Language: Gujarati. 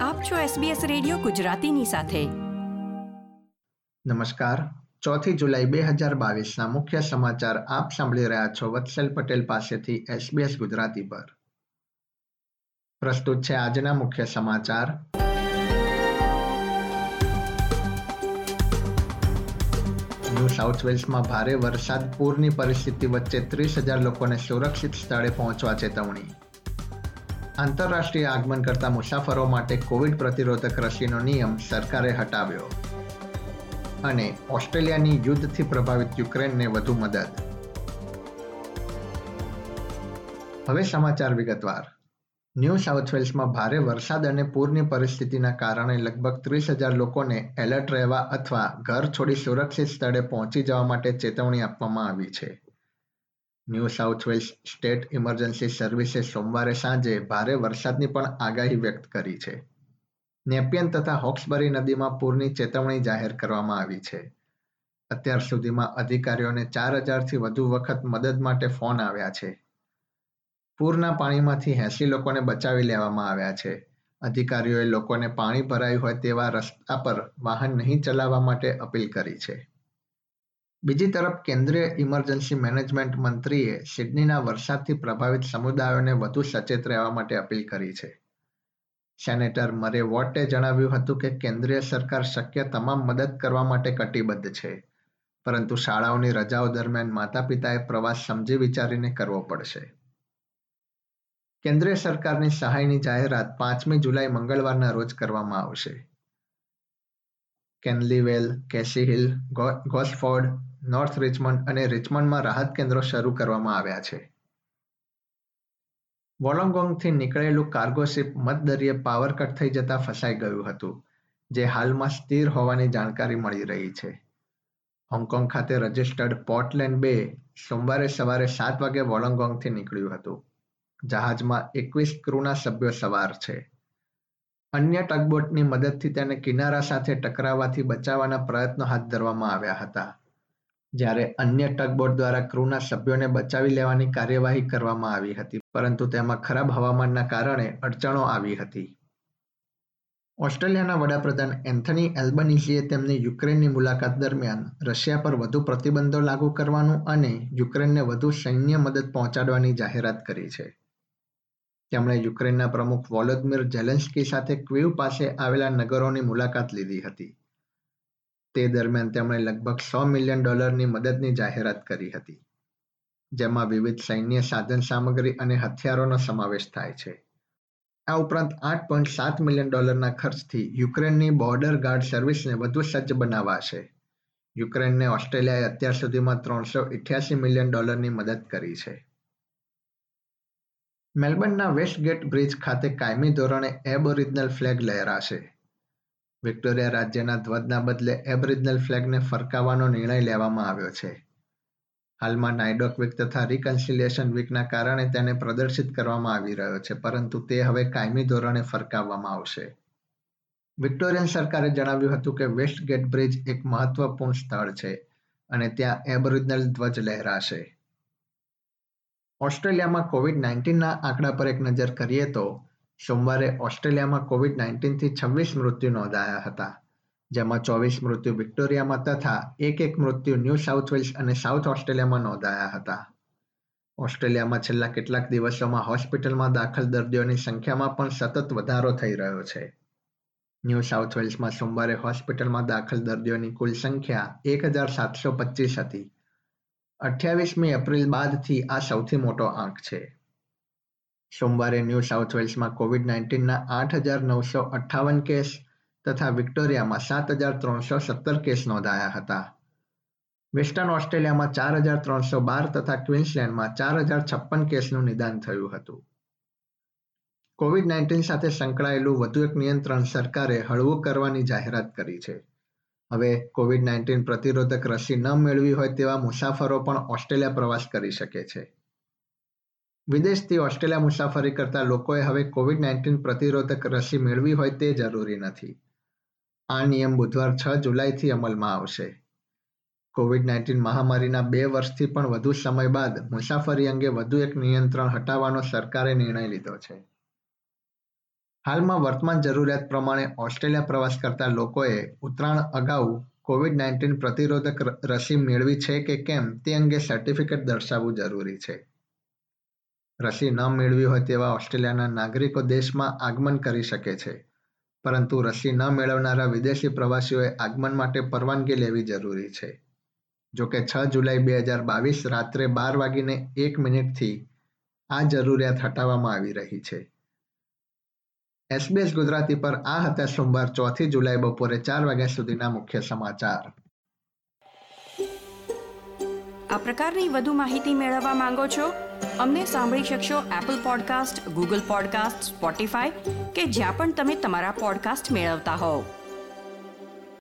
આપ છો SBS રેડિયો ગુજરાતીની સાથે. નમસ્કાર. ચોથી જુલાઈ બે હજાર બાવીસના મુખ્ય સમાચાર આપ સાંભળી રહ્યા છો વત્સલ પટેલ પાસેથી SBS ગુજરાતી પર. પ્રસ્તુત છે આજના મુખ્ય સમાચાર. ન્યૂ સાઉથ વેલ્સમાં ભારે વરસાદ, પૂરની પરિસ્થિતિ વચ્ચે ત્રીસ હજાર લોકોને સુરક્ષિત સ્થળે પહોંચવા ચેતવણી. આંતરરાષ્ટ્રીય આગમન કરતા મુસાફરો માટે કોવિડ પ્રતિરોધક રસીનો નિયમ સરકારે હટાવ્યો. અને ઓસ્ટ્રેલિયાની યુદ્ધથી પ્રભાવિત યુક્રેનને વધુ મદદ. હવે સમાચાર વિગતવાર. ન્યૂ સાઉથ વેલ્સમાં ભારે વરસાદ અને પૂરની પરિસ્થિતિના કારણે લગભગ ત્રીસ હજાર લોકોને એલર્ટ રહેવા અથવા ઘર છોડી સુરક્ષિત સ્થળે પહોંચી જવા માટે ચેતવણી આપવામાં આવી છે. New South Wales state emergency સર્વિસે સોમવારે સાંજે ભારે વરસાદની પણ આગાહી વ્યક્ત કરી છે. નેપિયન તથા હોક્સબરી નદીમાં પૂરની ચેતવણી જાહેર કરવામાં આવી છે. અત્યાર સુધીમાં અધિકારીઓને ચાર હજારથી વધુ વખત મદદ માટે ફોન આવ્યા છે. પૂરના પાણીમાંથી એસી લોકોને બચાવી લેવામાં આવ્યા છે. અધિકારીઓએ લોકોને પાણી ભરાયું હોય તેવા રસ્તા પર વાહન નહીં ચલાવવા માટે અપીલ કરી છે. બીજી તરફ કેન્દ્રીય ઇમરજન્સી મેનેજમેન્ટ મંત્રીએ સિડનીના વરસાદથી પ્રભાવિત સમુદાયોને વધુ સચેત રહેવા માટે અપીલ કરી છે. સેનેટર મરે વોટે જણાવ્યું હતું કે કેન્દ્રીય સરકાર શક્ય તમામ મદદ કરવા માટે કટિબદ્ધ છે, પરંતુ શાળાઓની રજાઓ દરમિયાન માતા પિતાએ પ્રવાસ સમજી વિચારીને કરવો પડશે. કેન્દ્રીય સરકારની સહાયની જાહેરાત પાંચમી જુલાઈ મંગળવારના રોજ કરવામાં આવશે. કેનલીવેલ કેસી ગોસફોર્ડ, નોર્થ રિચમન્ડ અને રિચમન્ડમાં રાહત કેન્દ્રો શરૂ કરવામાં આવ્યા છે. વોલોંગોંગથી નીકળેલું કાર્ગો શિપ પાવર કટ થઈ જતા ફસાઈ ગયું હતું જે હાલમાં સ્થિર હોવાની જાણકારી મળી રહી છે. હોંગકોંગ ખાતે રજિસ્ટર્ડ પોર્ટલેન્ડ બે સોમવારે સવારે સાત વાગે વોલોંગોંગથી નીકળ્યું હતું. જહાજમાં એકવીસ ક્રૂના સભ્યો સવાર છે. અન્ય ટગબોટની મદદથી તેને કિનારા સાથે ટકરાવવાથી બચાવવાના પ્રયત્નો હાથ ધરવામાં આવ્યા હતા. જ્યારે અન્ય ટગબોટ દ્વારા ક્રૂના સભ્યોને બચાવી લેવાની કાર્યવાહી કરવામાં આવી હતી, પરંતુ તેમાં ખરાબ હવામાનના કારણે અડચણો આવી હતી. ઓસ્ટ્રેલિયાના વડાપ્રધાન એન્થની એલ્બનીઝીએ તેમની યુક્રેનની મુલાકાત દરમિયાન રશિયા પર વધુ પ્રતિબંધો લાગુ કરવાનું અને યુક્રેનને વધુ સૈન્ય મદદ પહોંચાડવાની જાહેરાત કરી છે. તેમણે યુક્રેનના પ્રમુખ વોલોદમિર ઝેલેન્સ્કી સાથે ક્વીવ પાસે આવેલા નગરોની મુલાકાત લીધી હતી. તે દરમિયાન તેમણે લગભગ સો મિલિયન ડોલરની મદદની જાહેરાત કરી હતી, જેમાં વિવિધ સૈન્ય સાધન સામગ્રી અને હથિયારોનો સમાવેશ થાય છે. આ ઉપરાંત આઠ પોઈન્ટ સાત મિલિયન ડોલરના ખર્ચથી યુક્રેનની બોર્ડર ગાર્ડ સર્વિસને વધુ સજ્જ બનાવાશે. યુક્રેનને ઓસ્ટ્રેલિયાએ અત્યાર સુધીમાં ત્રણસો ઇઠ્યાસી મિલિયન ડોલરની મદદ કરી છે. મેલબર્નના વેસ્ટગેટ બ્રિજ ખાતે કાયમી ધોરણે એબોરિજનલ ફ્લેગ લહેરાશે. વિક્ટોરિયા રાજ્યના ધ્વજના બદલે એબરિજનલ ફ્લેગને ફરકાવવાનો નિર્ણય લેવામાં આવ્યો છે. હાલમાં નાઇડોક વીક તથા રિકન્સિલિયેશન વીકના કારણે તેને પ્રદર્શિત કરવામાં આવી રહ્યો છે, પરંતુ તે હવે કાયમી ધોરણે ફરકાવવામાં આવશે. વિક્ટોરિયન સરકારે જણાવ્યું હતું કે વેસ્ટ ગેટ બ્રિજ એક મહત્વપૂર્ણ સ્થળ છે અને ત્યાં એબોરિજનલ ધ્વજ લહેરાશે. ઓસ્ટ્રેલિયામાં કોવિડ નાઇન્ટીનના આંકડા પર એક નજર કરીએ તો સોમવારે ઓસ્ટ્રેલિયામાં કોવિડ નાઇન્ટીનથી છવ્વીસ મૃત્યુ નોંધાયા હતા, જેમાં ચોવીસ મૃત્યુ વિક્ટોરિયામાં તથા એક એક મૃત્યુ ન્યૂ સાઉથ વેલ્સ અને સાઉથ ઓસ્ટ્રેલિયામાં નોંધાયા હતા. ઓસ્ટ્રેલિયામાં છેલ્લા કેટલાક દિવસોમાં હોસ્પિટલમાં દાખલ દર્દીઓની સંખ્યામાં પણ સતત વધારો થઈ રહ્યો છે. ન્યૂ સાઉથ વેલ્સમાં સોમવારે હોસ્પિટલમાં દાખલ દર્દીઓની કુલ સંખ્યા એક હજાર સાતસો પચીસ હતી અઠ્યાવીસમી એપ્રિલ બાદથી આ સૌથી મોટો આંક છે. સોમવારે ન્યૂ સાઉથ વેલ્સમાં કોવિડ નાઇન્ટીનના આઠ હજાર નવસો અઠ્ઠાવન કેસ તથા વિક્ટોરિયામાં સાત હજાર ત્રણસો સત્તર કેસ નોંધાયા હતા. વેસ્ટર્ન ઓસ્ટ્રેલિયામાં ચાર હજાર ત્રણસો બાર તથા ક્વિન્સલેન્ડમાં ચાર હજાર છપ્પન કેસનું નિદાન થયું હતું. કોવિડ નાઇન્ટીન સાથે સંકળાયેલું વધુ એક નિયંત્રણ સરકારે હળવું કરવાની જાહેરાત કરી છે. હવે કોવિડ નાઇન્ટીન પ્રતિરોધક રસી ન મેળવી હોય તેવા મુસાફરો પણ ઓસ્ટ્રેલિયા પ્રવાસ કરી શકે છે. વિદેશથી ઓસ્ટ્રેલિયા મુસાફરી કરતા લોકોએ હવે કોવિડ નાઇન્ટીન પ્રતિરોધક રસી મેળવી હોય તે જરૂરી નથી. આ નિયમ બુધવાર છ જુલાઈથી અમલમાં આવશે. કોવિડ નાઇન્ટીન મહામારીના બે વર્ષથી પણ વધુ સમય બાદ મુસાફરી અંગે વધુ એક નિયંત્રણ હટાવવાનો સરકારે નિર્ણય લીધો છે. હાલમાં વર્તમાન જરૂરિયાત પ્રમાણે ઓસ્ટ્રેલિયા પ્રવાસ કરતા લોકોએ ઉત્તરાયણ અગાઉ કોવિડ નાઇન્ટીન પ્રતિરોધક રસી મેળવી છે કે કેમ તે અંગે સર્ટિફિકેટ દર્શાવવું જરૂરી છે. રસી ન મેળવી હોય તેવા ઓસ્ટ્રેલિયાના નાગરિકો દેશમાં આગમન કરી શકે છે, પરંતુ રસી ન મેળવનારા વિદેશી પ્રવાસીઓએ આગમન માટે પરવાનગી લેવી જરૂરી છે. જોકે છ જુલાઈ બે હજાર બાવીસ રાત્રે બાર વાગીને એક મિનિટથી આ જરૂરિયાત હટાવવામાં આવી રહી છે. એસબીએસ ગુજરાતી પર આ હતા સોમવાર ચોથી જુલાઈ બપોરે ચાર વાગ્યા સુધીના મુખ્ય સમાચાર. આ પ્રકારની વધુ માહિતી મેળવવા માંગો છો? અમને સાંભળી શકશો Apple podcast Google podcast Spotify કે જ્યાં પણ તમે તમારા પોડકાસ્ટ મેળવતા હોવ.